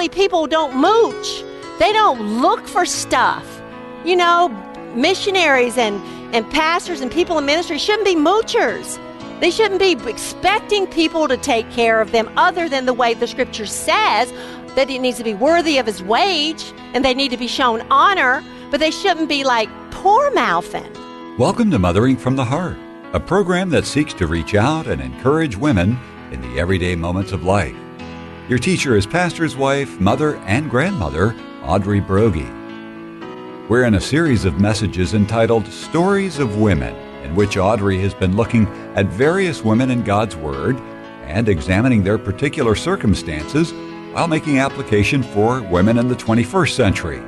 godly people don't mooch. They don't look for stuff. You know, missionaries and, and pastors and people in ministry shouldn't be moochers. They shouldn't be expecting people to take care of them other than the way the scripture says that it needs to be worthy of his wage and they need to be shown honor, but they shouldn't be like poor mouthing. Welcome to Mothering from the Heart, a program that seeks to reach out and encourage women in the everyday moments of life. Your teacher is pastor's wife, mother, and grandmother, Audrey Broggi. We're in a series of messages entitled Stories of Women, in which Audrey has been looking at various women in God's Word and examining their particular circumstances while making application for women in the 21st century.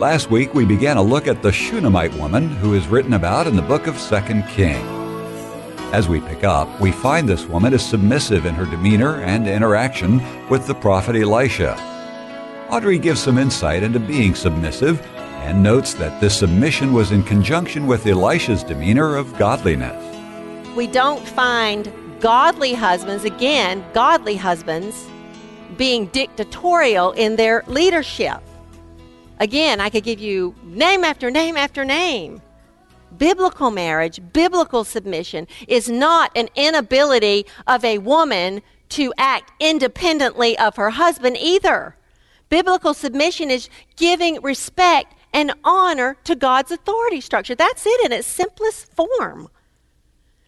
Last week, we began a look at the Shunammite woman who is written about in the book of 2 King. As we pick up, we find this woman is submissive in her demeanor and interaction with the prophet Elisha. Audrey gives some insight into being submissive and notes that this submission was in conjunction with Elisha's demeanor of godliness. We don't find godly husbands, again, godly husbands, being dictatorial in their leadership. Again, I could give you name after name after name. Biblical marriage, biblical submission is not an inability of a woman to act independently of her husband either. Biblical submission is giving respect and honor to God's authority structure. That's it in its simplest form.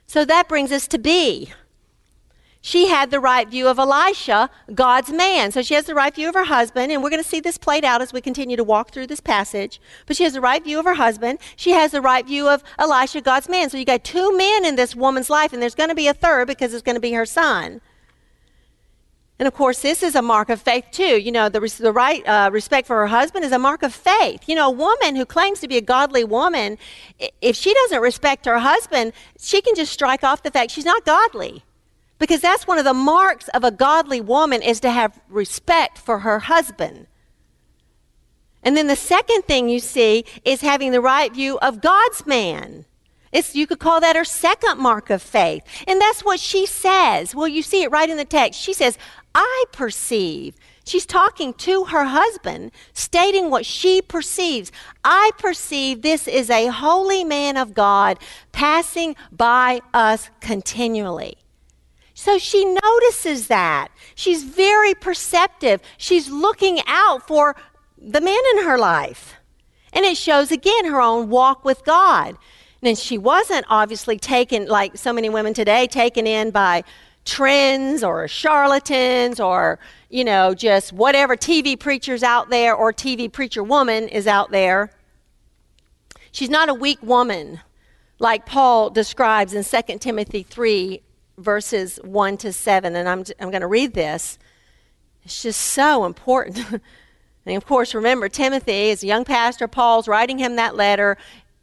So that brings us to B she had the right view of Elisha, God's man. So she has the right view of her husband, and we're going to see this played out as we continue to walk through this passage. But she has the right view of her husband. She has the right view of Elisha, God's man. So you got two men in this woman's life, and there's going to be a third because it's going to be her son. And of course, this is a mark of faith too. You know, the, the right uh, respect for her husband is a mark of faith. You know, a woman who claims to be a godly woman, if she doesn't respect her husband, she can just strike off the fact she's not godly. Because that's one of the marks of a godly woman is to have respect for her husband. And then the second thing you see is having the right view of God's man. It's, you could call that her second mark of faith. And that's what she says. Well, you see it right in the text. She says, I perceive. She's talking to her husband, stating what she perceives. I perceive this is a holy man of God passing by us continually. So she notices that. She's very perceptive. She's looking out for the man in her life. And it shows again her own walk with God. And she wasn't obviously taken, like so many women today, taken in by trends or charlatans or, you know, just whatever TV preachers out there or TV preacher woman is out there. She's not a weak woman like Paul describes in 2 Timothy 3 verses 1 to 7, and I'm, I'm going to read this. It's just so important. and of course, remember, Timothy is a young pastor. Paul's writing him that letter.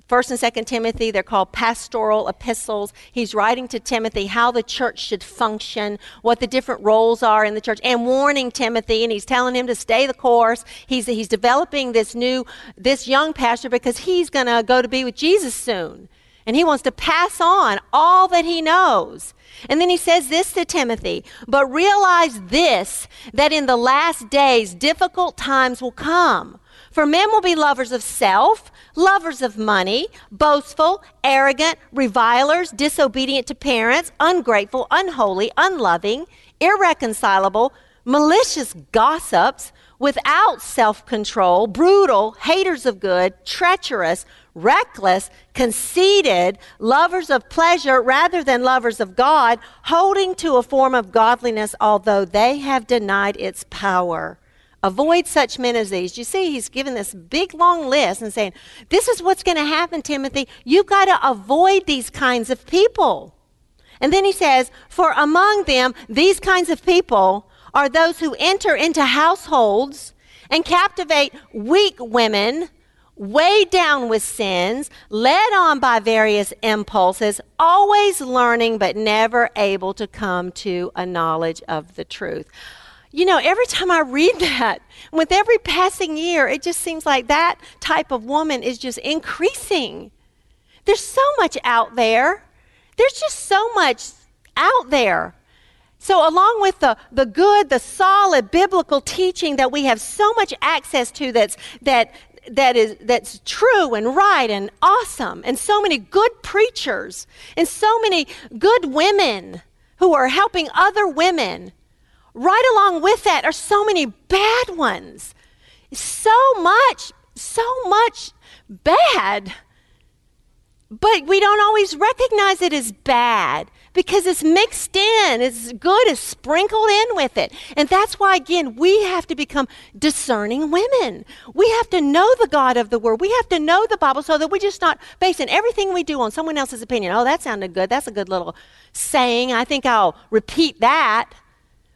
First and Second Timothy, they're called pastoral epistles. He's writing to Timothy how the church should function, what the different roles are in the church, and warning Timothy, and he's telling him to stay the course. He's, he's developing this new, this young pastor because he's going to go to be with Jesus soon. And he wants to pass on all that he knows. And then he says this to Timothy, but realize this, that in the last days difficult times will come. For men will be lovers of self, lovers of money, boastful, arrogant, revilers, disobedient to parents, ungrateful, unholy, unloving, irreconcilable, malicious gossips, without self control, brutal, haters of good, treacherous, reckless, conceited, lovers of pleasure rather than lovers of God, holding to a form of godliness although they have denied its power. Avoid such men as these. You see, he's given this big long list and saying, This is what's going to happen, Timothy. You've got to avoid these kinds of people. And then he says, For among them, these kinds of people are those who enter into households and captivate weak women weighed down with sins, led on by various impulses, always learning but never able to come to a knowledge of the truth. You know, every time I read that, with every passing year, it just seems like that type of woman is just increasing. There's so much out there. There's just so much out there. So, along with the, the good, the solid biblical teaching that we have so much access to that's, that, that is, that's true and right and awesome, and so many good preachers, and so many good women who are helping other women, right along with that are so many bad ones. So much, so much bad. But we don't always recognize it as bad because it's mixed in, it's good, it's sprinkled in with it. And that's why, again, we have to become discerning women. We have to know the God of the Word. We have to know the Bible so that we're just not basing everything we do on someone else's opinion. Oh, that sounded good. That's a good little saying. I think I'll repeat that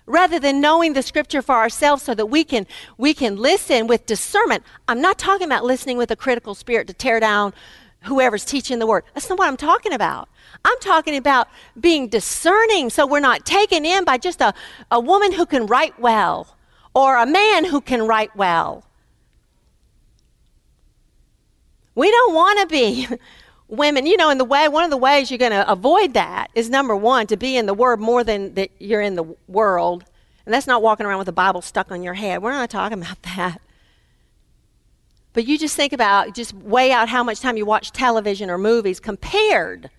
rather than knowing the scripture for ourselves so that we can we can listen with discernment i'm not talking about listening with a critical spirit to tear down whoever's teaching the word that's not what i'm talking about I'm talking about being discerning so we're not taken in by just a, a woman who can write well or a man who can write well. We don't want to be women. You know, in the way, one of the ways you're going to avoid that is number one, to be in the Word more than that you're in the world. And that's not walking around with a Bible stuck on your head. We're not talking about that. But you just think about, just weigh out how much time you watch television or movies compared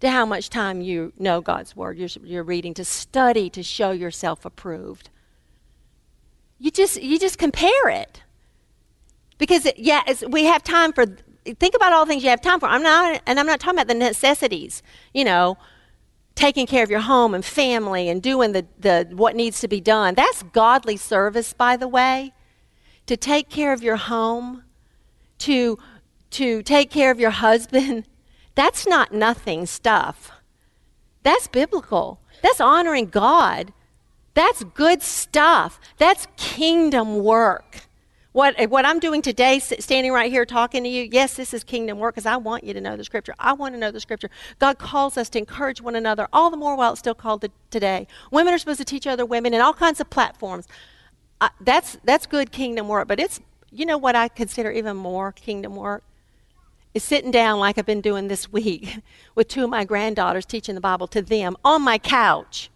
to how much time you know God's Word, you're, you're reading, to study, to show yourself approved. You just, you just compare it. Because, it, yeah, we have time for, think about all the things you have time for. I'm not, and I'm not talking about the necessities, you know, taking care of your home and family and doing the, the, what needs to be done. That's godly service, by the way. To take care of your home, to, to take care of your husband, That's not nothing stuff. That's biblical. That's honoring God. That's good stuff. That's kingdom work. What, what I'm doing today, standing right here talking to you, yes, this is kingdom work because I want you to know the scripture. I want to know the scripture. God calls us to encourage one another, all the more while it's still called to, today. Women are supposed to teach other women in all kinds of platforms. Uh, that's, that's good kingdom work, but it's, you know what I consider even more kingdom work? is sitting down like I've been doing this week with two of my granddaughters teaching the Bible to them on my couch.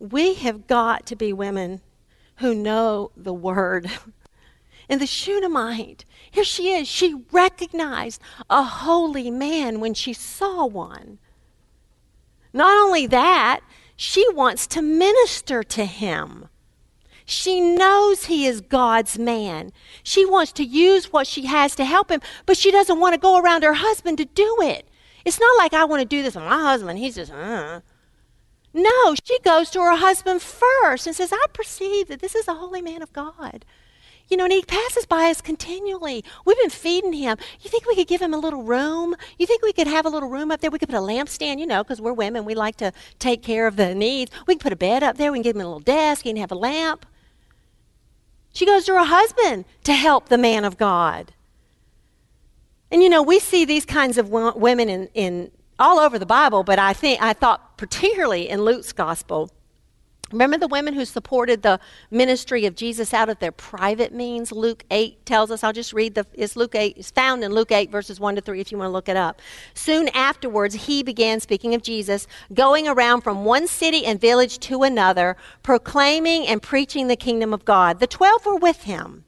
We have got to be women who know the word. And the Shunammite, here she is. She recognized a holy man when she saw one. Not only that, she wants to minister to him. She knows he is God's man. She wants to use what she has to help him, but she doesn't want to go around her husband to do it. It's not like I want to do this with my husband. He's just, uh. No, she goes to her husband first and says, I perceive that this is a holy man of God. You know, and he passes by us continually. We've been feeding him. You think we could give him a little room? You think we could have a little room up there? We could put a lampstand, you know, because we're women. We like to take care of the needs. We can put a bed up there. We can give him a little desk. He can have a lamp. She goes to her husband to help the man of God. And you know, we see these kinds of women in, in all over the Bible, but I think I thought particularly in Luke's gospel Remember the women who supported the ministry of Jesus out of their private means? Luke 8 tells us, I'll just read the, it's Luke 8, it's found in Luke 8, verses 1 to 3, if you want to look it up. Soon afterwards, he began, speaking of Jesus, going around from one city and village to another, proclaiming and preaching the kingdom of God. The twelve were with him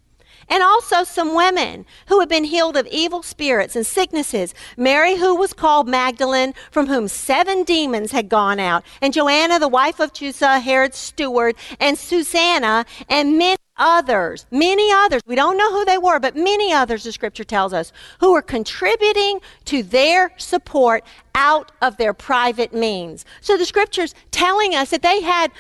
and also some women who had been healed of evil spirits and sicknesses. Mary, who was called Magdalene, from whom seven demons had gone out, and Joanna, the wife of Chuza, Herod's steward, and Susanna, and many others, many others, we don't know who they were, but many others, the scripture tells us, who were contributing to their support out of their private means. So the scripture's telling us that they had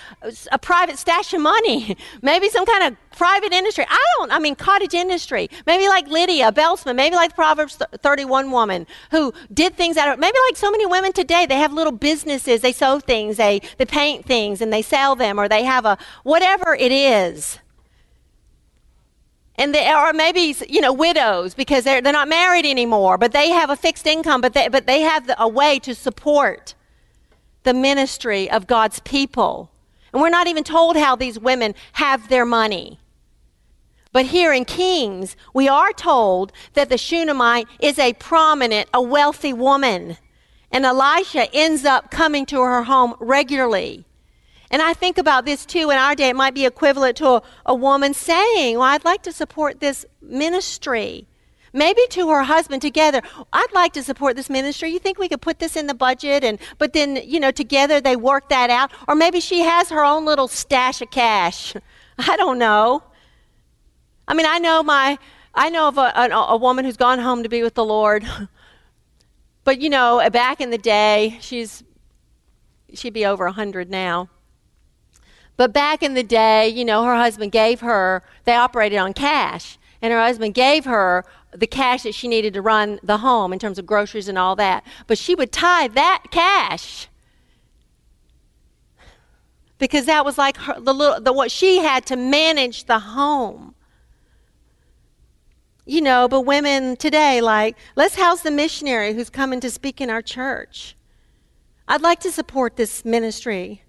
a private stash of money, maybe some kind of private industry. I don't, I mean, cottage industry. Maybe like Lydia Belsman, maybe like the Proverbs 31 woman who did things out of, maybe like so many women today, they have little businesses, they sew things, they, they paint things and they sell them, or they have a, whatever it is and they are maybe you know widows because they're, they're not married anymore but they have a fixed income but they, but they have a way to support the ministry of god's people. And we're not even told how these women have their money. But here in kings we are told that the shunammite is a prominent a wealthy woman. And Elisha ends up coming to her home regularly. And I think about this too in our day. It might be equivalent to a, a woman saying, Well, I'd like to support this ministry. Maybe to her husband together, I'd like to support this ministry. You think we could put this in the budget and but then, you know, together they work that out? Or maybe she has her own little stash of cash. I don't know. I mean, I know my I know of a, a, a woman who's gone home to be with the Lord. but you know, back in the day, she's she'd be over a 100 now. But back in the day, you know, her husband gave her, they operated on cash, and her husband gave her the cash that she needed to run the home in terms of groceries and all that. But she would tie that cash because that was like her, the little the what she had to manage the home. You know, but women today like, let's house the missionary who's coming to speak in our church. I'd like to support this ministry.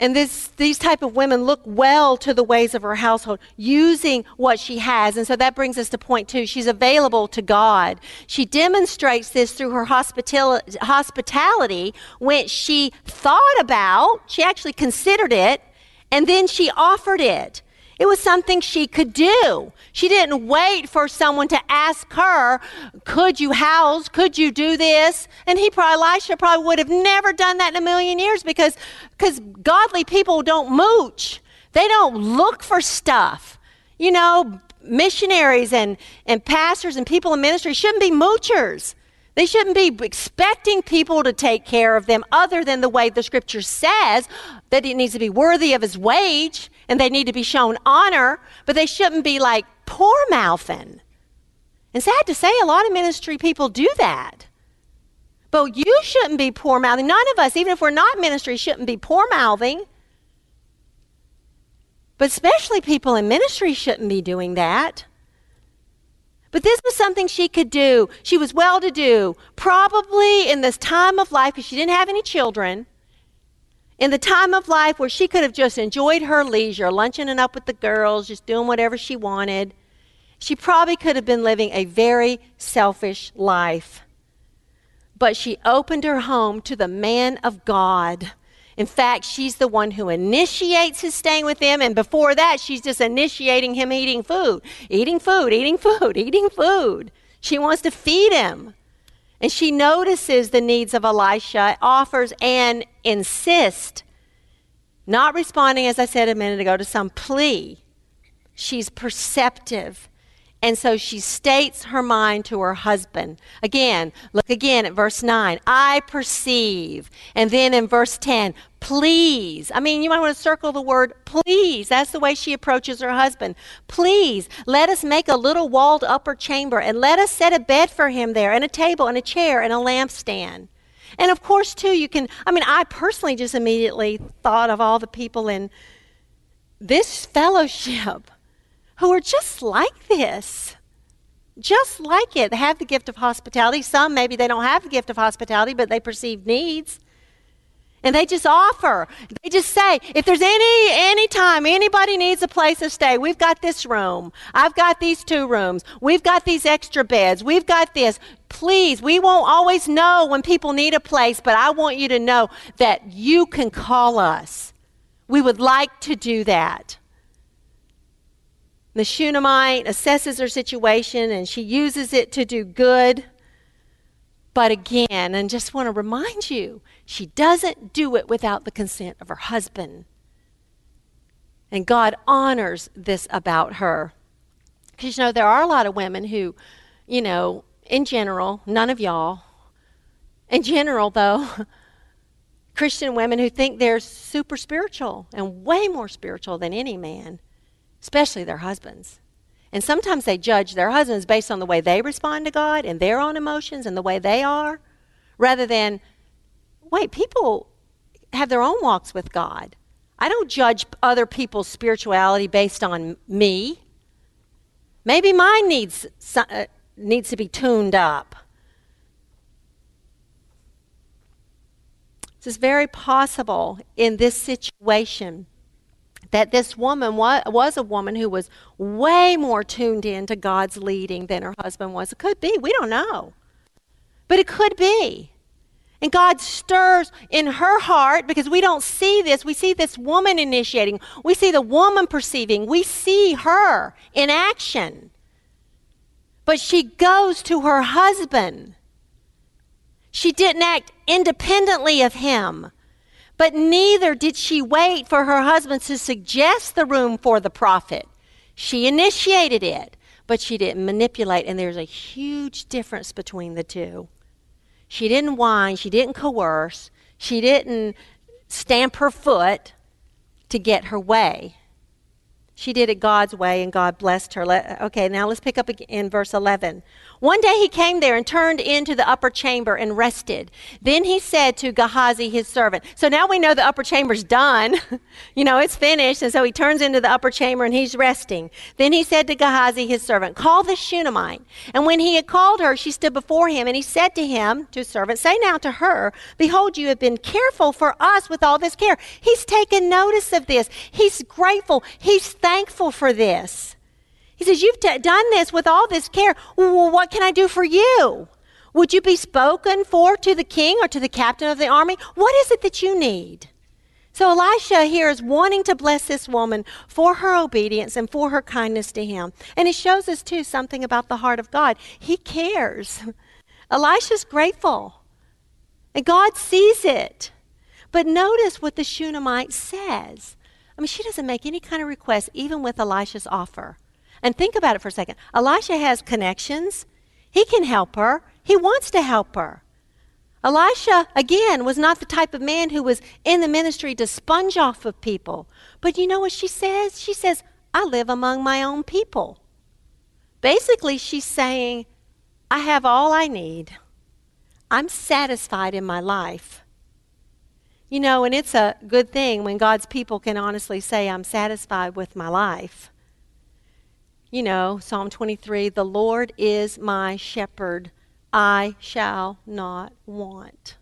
And this, these type of women look well to the ways of her household, using what she has. And so that brings us to point two. She's available to God. She demonstrates this through her hospitality, hospitality when she thought about, she actually considered it, and then she offered it. It was something she could do. She didn't wait for someone to ask her, Could you house? Could you do this? And he probably, Elisha probably would have never done that in a million years because because godly people don't mooch. They don't look for stuff. You know, missionaries and, and pastors and people in ministry shouldn't be moochers. They shouldn't be expecting people to take care of them other than the way the scripture says that it needs to be worthy of his wage and they need to be shown honor, but they shouldn't be like poor mouthing. And sad to say, a lot of ministry people do that. But you shouldn't be poor mouthing. None of us, even if we're not ministry, shouldn't be poor mouthing. But especially people in ministry shouldn't be doing that. But this was something she could do. She was well to do, probably in this time of life, because she didn't have any children in the time of life where she could have just enjoyed her leisure, lunching and up with the girls, just doing whatever she wanted, she probably could have been living a very selfish life. But she opened her home to the man of God. In fact, she's the one who initiates his staying with him, and before that, she's just initiating him eating food, eating food, eating food, eating food. She wants to feed him. And she notices the needs of Elisha, offers and insists, not responding, as I said a minute ago, to some plea. She's perceptive. And so she states her mind to her husband. Again, look again at verse 9. I perceive. And then in verse 10, please. I mean, you might want to circle the word please. That's the way she approaches her husband. Please, let us make a little walled upper chamber and let us set a bed for him there and a table and a chair and a lampstand. And of course, too, you can, I mean, I personally just immediately thought of all the people in this fellowship who are just like this. Just like it. Have the gift of hospitality. Some maybe they don't have the gift of hospitality, but they perceive needs. And they just offer. They just say, if there's any any time anybody needs a place to stay, we've got this room. I've got these two rooms. We've got these extra beds. We've got this. Please, we won't always know when people need a place, but I want you to know that you can call us. We would like to do that. The Shunammite assesses her situation and she uses it to do good. But again, and just want to remind you, she doesn't do it without the consent of her husband. And God honors this about her. Because, you know, there are a lot of women who, you know, in general, none of y'all, in general, though, Christian women who think they're super spiritual and way more spiritual than any man especially their husbands. And sometimes they judge their husbands based on the way they respond to God and their own emotions and the way they are, rather than, wait, people have their own walks with God. I don't judge other people's spirituality based on me. Maybe mine needs, uh, needs to be tuned up. This is very possible in this situation that this woman wa- was a woman who was way more tuned in to God's leading than her husband was. It could be, we don't know. But it could be. And God stirs in her heart because we don't see this. We see this woman initiating. We see the woman perceiving. We see her in action. But she goes to her husband. She didn't act independently of him. But neither did she wait for her husband to suggest the room for the prophet. She initiated it, but she didn't manipulate. And there's a huge difference between the two. She didn't whine, she didn't coerce, she didn't stamp her foot to get her way. She did it God's way, and God blessed her. okay, now let's pick up in verse 11. One day he came there and turned into the upper chamber and rested. Then he said to Gehazi, his servant. So now we know the upper chamber's done. you know, it's finished. And so he turns into the upper chamber and he's resting. Then he said to Gehazi, his servant, Call the Shunammite. And when he had called her, she stood before him. And he said to him, to his servant, Say now to her, Behold, you have been careful for us with all this care. He's taken notice of this. He's grateful. He's thankful for this. He says, You've t- done this with all this care. Well, what can I do for you? Would you be spoken for to the king or to the captain of the army? What is it that you need? So Elisha here is wanting to bless this woman for her obedience and for her kindness to him. And it shows us, too, something about the heart of God. He cares. Elisha's grateful, and God sees it. But notice what the Shunammite says. I mean, she doesn't make any kind of request, even with Elisha's offer. And think about it for a second. Elisha has connections. He can help her. He wants to help her. Elisha, again, was not the type of man who was in the ministry to sponge off of people. But you know what she says? She says, I live among my own people. Basically, she's saying, I have all I need. I'm satisfied in my life. You know, and it's a good thing when God's people can honestly say, I'm satisfied with my life. You know, Psalm 23 The Lord is my shepherd, I shall not want.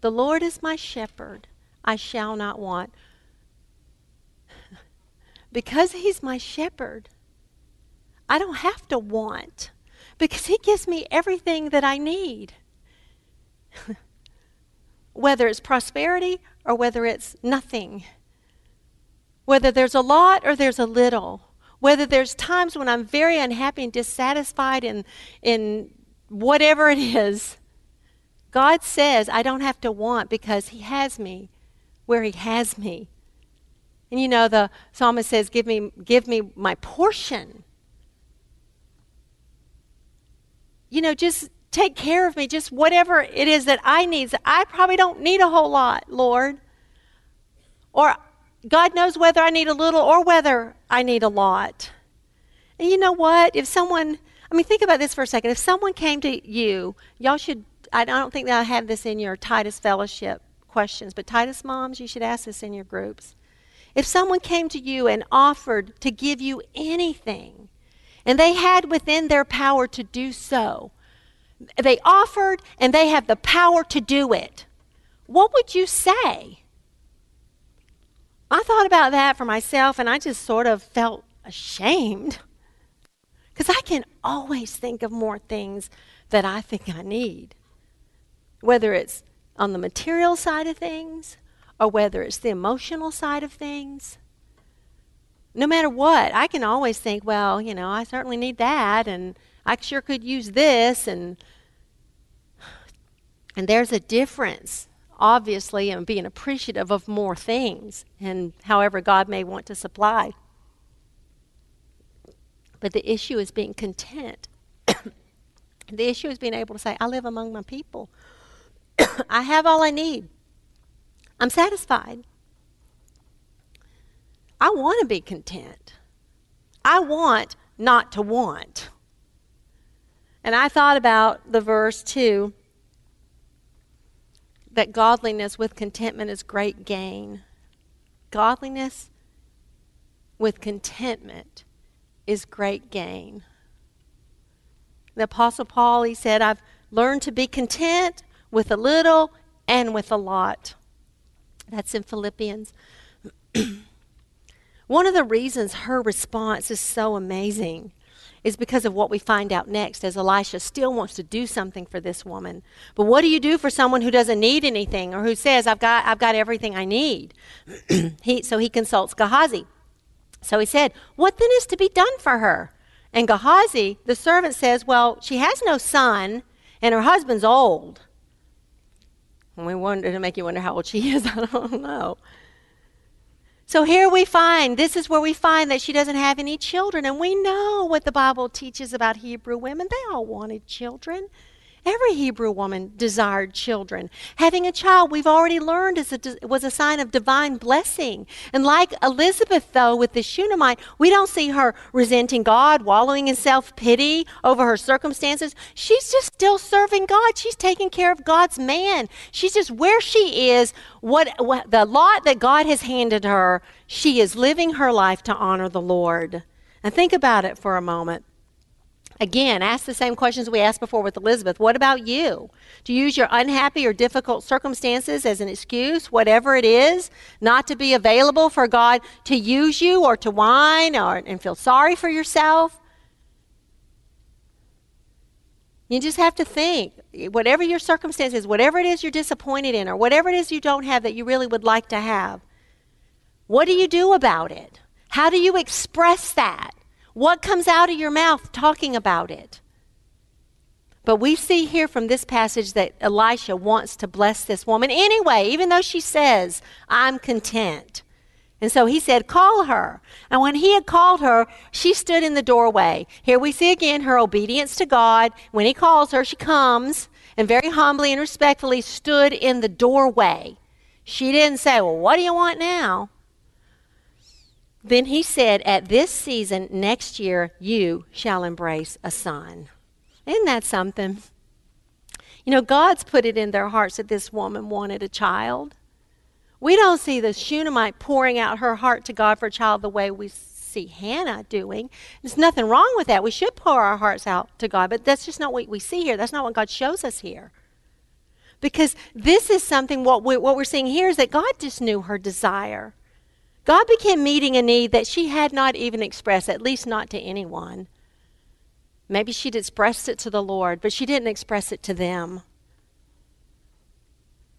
The Lord is my shepherd, I shall not want. because He's my shepherd, I don't have to want because He gives me everything that I need. whether it's prosperity or whether it's nothing, whether there's a lot or there's a little whether there's times when I'm very unhappy and dissatisfied in, in whatever it is, God says I don't have to want because He has me where He has me. And you know, the psalmist says, Give me, give me my portion. You know, just take care of me, just whatever it is that I need. I probably don't need a whole lot, Lord. Or God knows whether I need a little or whether I need a lot. And you know what? If someone, I mean, think about this for a second. If someone came to you, y'all should, I don't think that I have this in your Titus Fellowship questions, but Titus moms, you should ask this in your groups. If someone came to you and offered to give you anything, and they had within their power to do so, they offered and they have the power to do it, what would you say? I thought about that for myself and I just sort of felt ashamed. Because I can always think of more things that I think I need. Whether it's on the material side of things or whether it's the emotional side of things. No matter what, I can always think, well, you know, I certainly need that and I sure could use this and and there's a difference obviously, in being appreciative of more things and however God may want to supply. But the issue is being content. the issue is being able to say, I live among my people. I have all I need. I'm satisfied. I want to be content. I want not to want. And I thought about the verse too that godliness with contentment is great gain. Godliness with contentment is great gain. The Apostle Paul, he said, I've learned to be content with a little and with a lot. That's in Philippians. One of the reasons her response is so amazing is because of what we find out next as Elisha still wants to do something for this woman. But what do you do for someone who doesn't need anything or who says, I've got, I've got everything I need? he, so he consults Gehazi. So he said, What then is to be done for her? And Gehazi, the servant, says, Well, she has no son, and her husband's old. And we wonder to make you wonder how old she is. I don't know. So here we find, this is where we find that she doesn't have any children. And we know what the Bible teaches about Hebrew women. They all wanted children. Every Hebrew woman desired children. Having a child, we've already learned, is a, was a sign of divine blessing. And like Elizabeth, though, with the Shunammite, we don't see her resenting God, wallowing in self pity over her circumstances. She's just still serving God. She's taking care of God's man. She's just where she is, what, what the lot that God has handed her, she is living her life to honor the Lord. And think about it for a moment. Again, ask the same questions we asked before with Elizabeth. What about you? Do you use your unhappy or difficult circumstances as an excuse, whatever it is, not to be available for God to use you or to whine or, and feel sorry for yourself? You just have to think, whatever your circumstances, whatever it is you're disappointed in, or whatever it is you don't have that you really would like to have, what do you do about it? How do you express that? What comes out of your mouth talking about it? But we see here from this passage that Elisha wants to bless this woman anyway, even though she says, I'm content. And so he said, Call her. And when he had called her, she stood in the doorway. Here we see again her obedience to God. When he calls her, she comes and very humbly and respectfully stood in the doorway. She didn't say, Well, what do you want now? Then he said, At this season next year, you shall embrace a son. Isn't that something? You know, God's put it in their hearts that this woman wanted a child. We don't see the Shunammite pouring out her heart to God for a child the way we see Hannah doing. There's nothing wrong with that. We should pour our hearts out to God, but that's just not what we see here. That's not what God shows us here. Because this is something, what, we, what we're seeing here is that God just knew her desire. God began meeting a need that she had not even expressed, at least not to anyone. Maybe she'd expressed it to the Lord, but she didn't express it to them.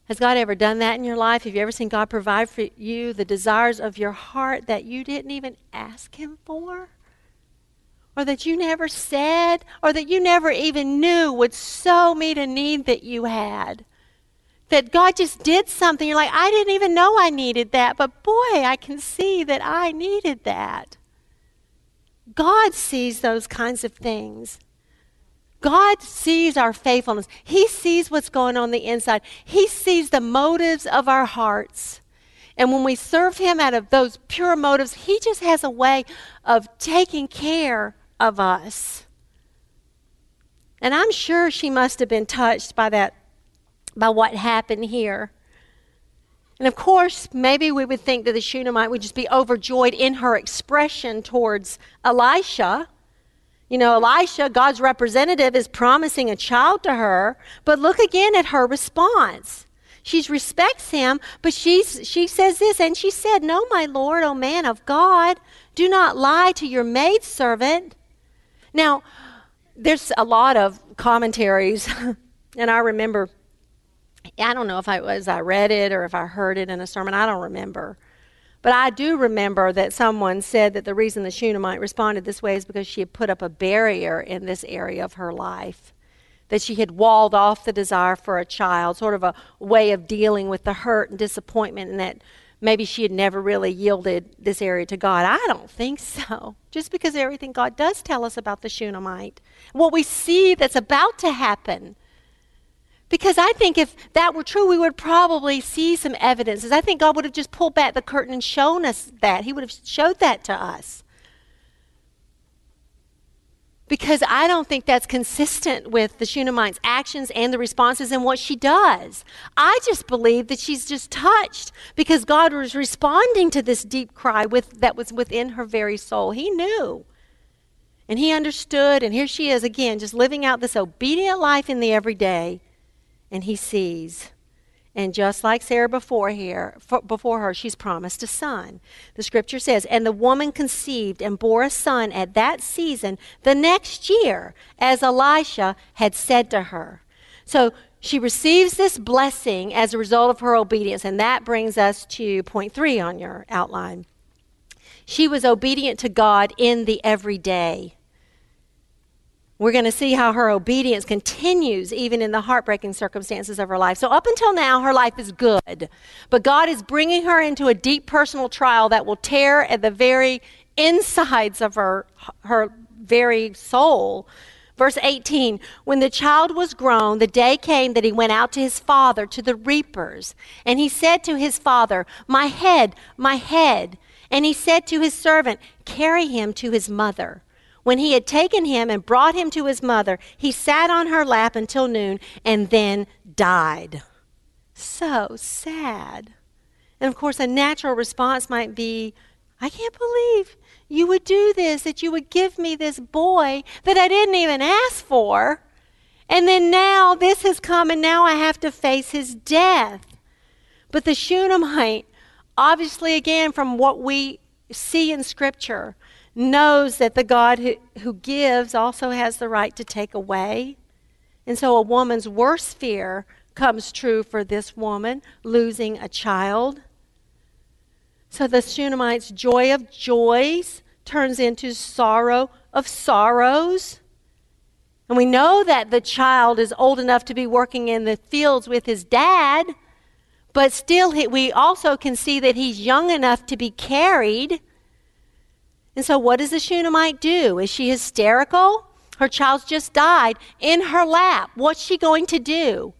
Has God ever done that in your life? Have you ever seen God provide for you the desires of your heart that you didn't even ask Him for? Or that you never said, or that you never even knew would so meet a need that you had? That God just did something. You're like, I didn't even know I needed that, but boy, I can see that I needed that. God sees those kinds of things. God sees our faithfulness. He sees what's going on the inside. He sees the motives of our hearts. And when we serve Him out of those pure motives, He just has a way of taking care of us. And I'm sure she must have been touched by that by what happened here. And of course, maybe we would think that the Shunammite would just be overjoyed in her expression towards Elisha. You know, Elisha, God's representative, is promising a child to her, but look again at her response. She respects him, but she's, she says this, and she said, No, my Lord, O man of God, do not lie to your maidservant. Now, there's a lot of commentaries, and I remember I don't know if I was I read it or if I heard it in a sermon. I don't remember. But I do remember that someone said that the reason the Shunammite responded this way is because she had put up a barrier in this area of her life. That she had walled off the desire for a child, sort of a way of dealing with the hurt and disappointment, and that maybe she had never really yielded this area to God. I don't think so. Just because everything God does tell us about the Shunammite, what we see that's about to happen because I think if that were true, we would probably see some evidences. I think God would have just pulled back the curtain and shown us that. He would have showed that to us. Because I don't think that's consistent with the Shunammite's actions and the responses and what she does. I just believe that she's just touched because God was responding to this deep cry with, that was within her very soul. He knew. And he understood, and here she is again, just living out this obedient life in the everyday and he sees. And just like Sarah before here, before her, she's promised a son. The scripture says, "And the woman conceived and bore a son at that season the next year, as Elisha had said to her." So she receives this blessing as a result of her obedience, and that brings us to point 3 on your outline. She was obedient to God in the everyday. We're going to see how her obedience continues even in the heartbreaking circumstances of her life. So, up until now, her life is good. But God is bringing her into a deep personal trial that will tear at the very insides of her, her very soul. Verse 18 When the child was grown, the day came that he went out to his father, to the reapers. And he said to his father, My head, my head. And he said to his servant, Carry him to his mother. When he had taken him and brought him to his mother, he sat on her lap until noon and then died. So sad. And of course, a natural response might be, I can't believe you would do this, that you would give me this boy that I didn't even ask for. And then now this has come, and now I have to face his death. But the Shunammite, obviously, again, from what we see in Scripture, knows that the God who, who gives also has the right to take away. And so a woman's worst fear comes true for this woman, losing a child. So the Shunammite's joy of joys turns into sorrow of sorrows. And we know that the child is old enough to be working in the fields with his dad, but still we also can see that he's young enough to be carried. And so, what does the Shunammite do? Is she hysterical? Her child's just died in her lap. What's she going to do?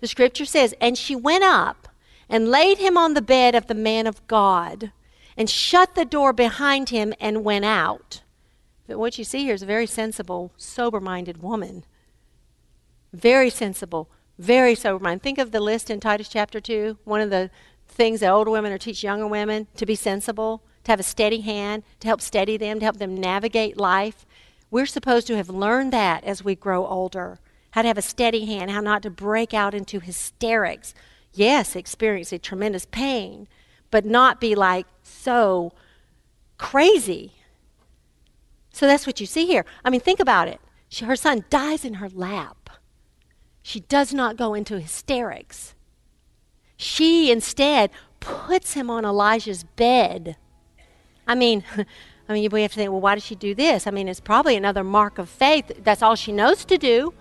The scripture says, And she went up and laid him on the bed of the man of God and shut the door behind him and went out. But what you see here is a very sensible, sober minded woman. Very sensible, very sober minded. Think of the list in Titus chapter 2. One of the things that older women are teach younger women to be sensible to have a steady hand, to help steady them, to help them navigate life. We're supposed to have learned that as we grow older how to have a steady hand, how not to break out into hysterics. Yes, experience a tremendous pain, but not be like so crazy. So that's what you see here. I mean, think about it. She, her son dies in her lap. She does not go into hysterics. She instead puts him on Elijah's bed I mean, I mean, we have to think, well, why does she do this? I mean, it's probably another mark of faith. That's all she knows to do.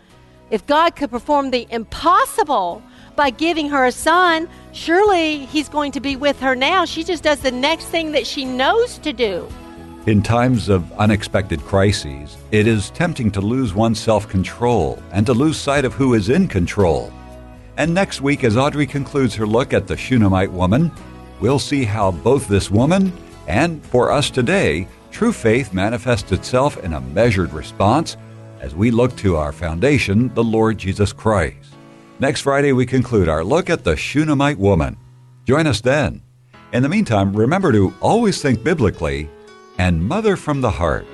If God could perform the impossible by giving her a son, surely He's going to be with her now. She just does the next thing that she knows to do. In times of unexpected crises, it is tempting to lose one's self control and to lose sight of who is in control. And next week, as Audrey concludes her look at the Shunammite woman, we'll see how both this woman and for us today, true faith manifests itself in a measured response as we look to our foundation, the Lord Jesus Christ. Next Friday, we conclude our look at the Shunammite woman. Join us then. In the meantime, remember to always think biblically and mother from the heart.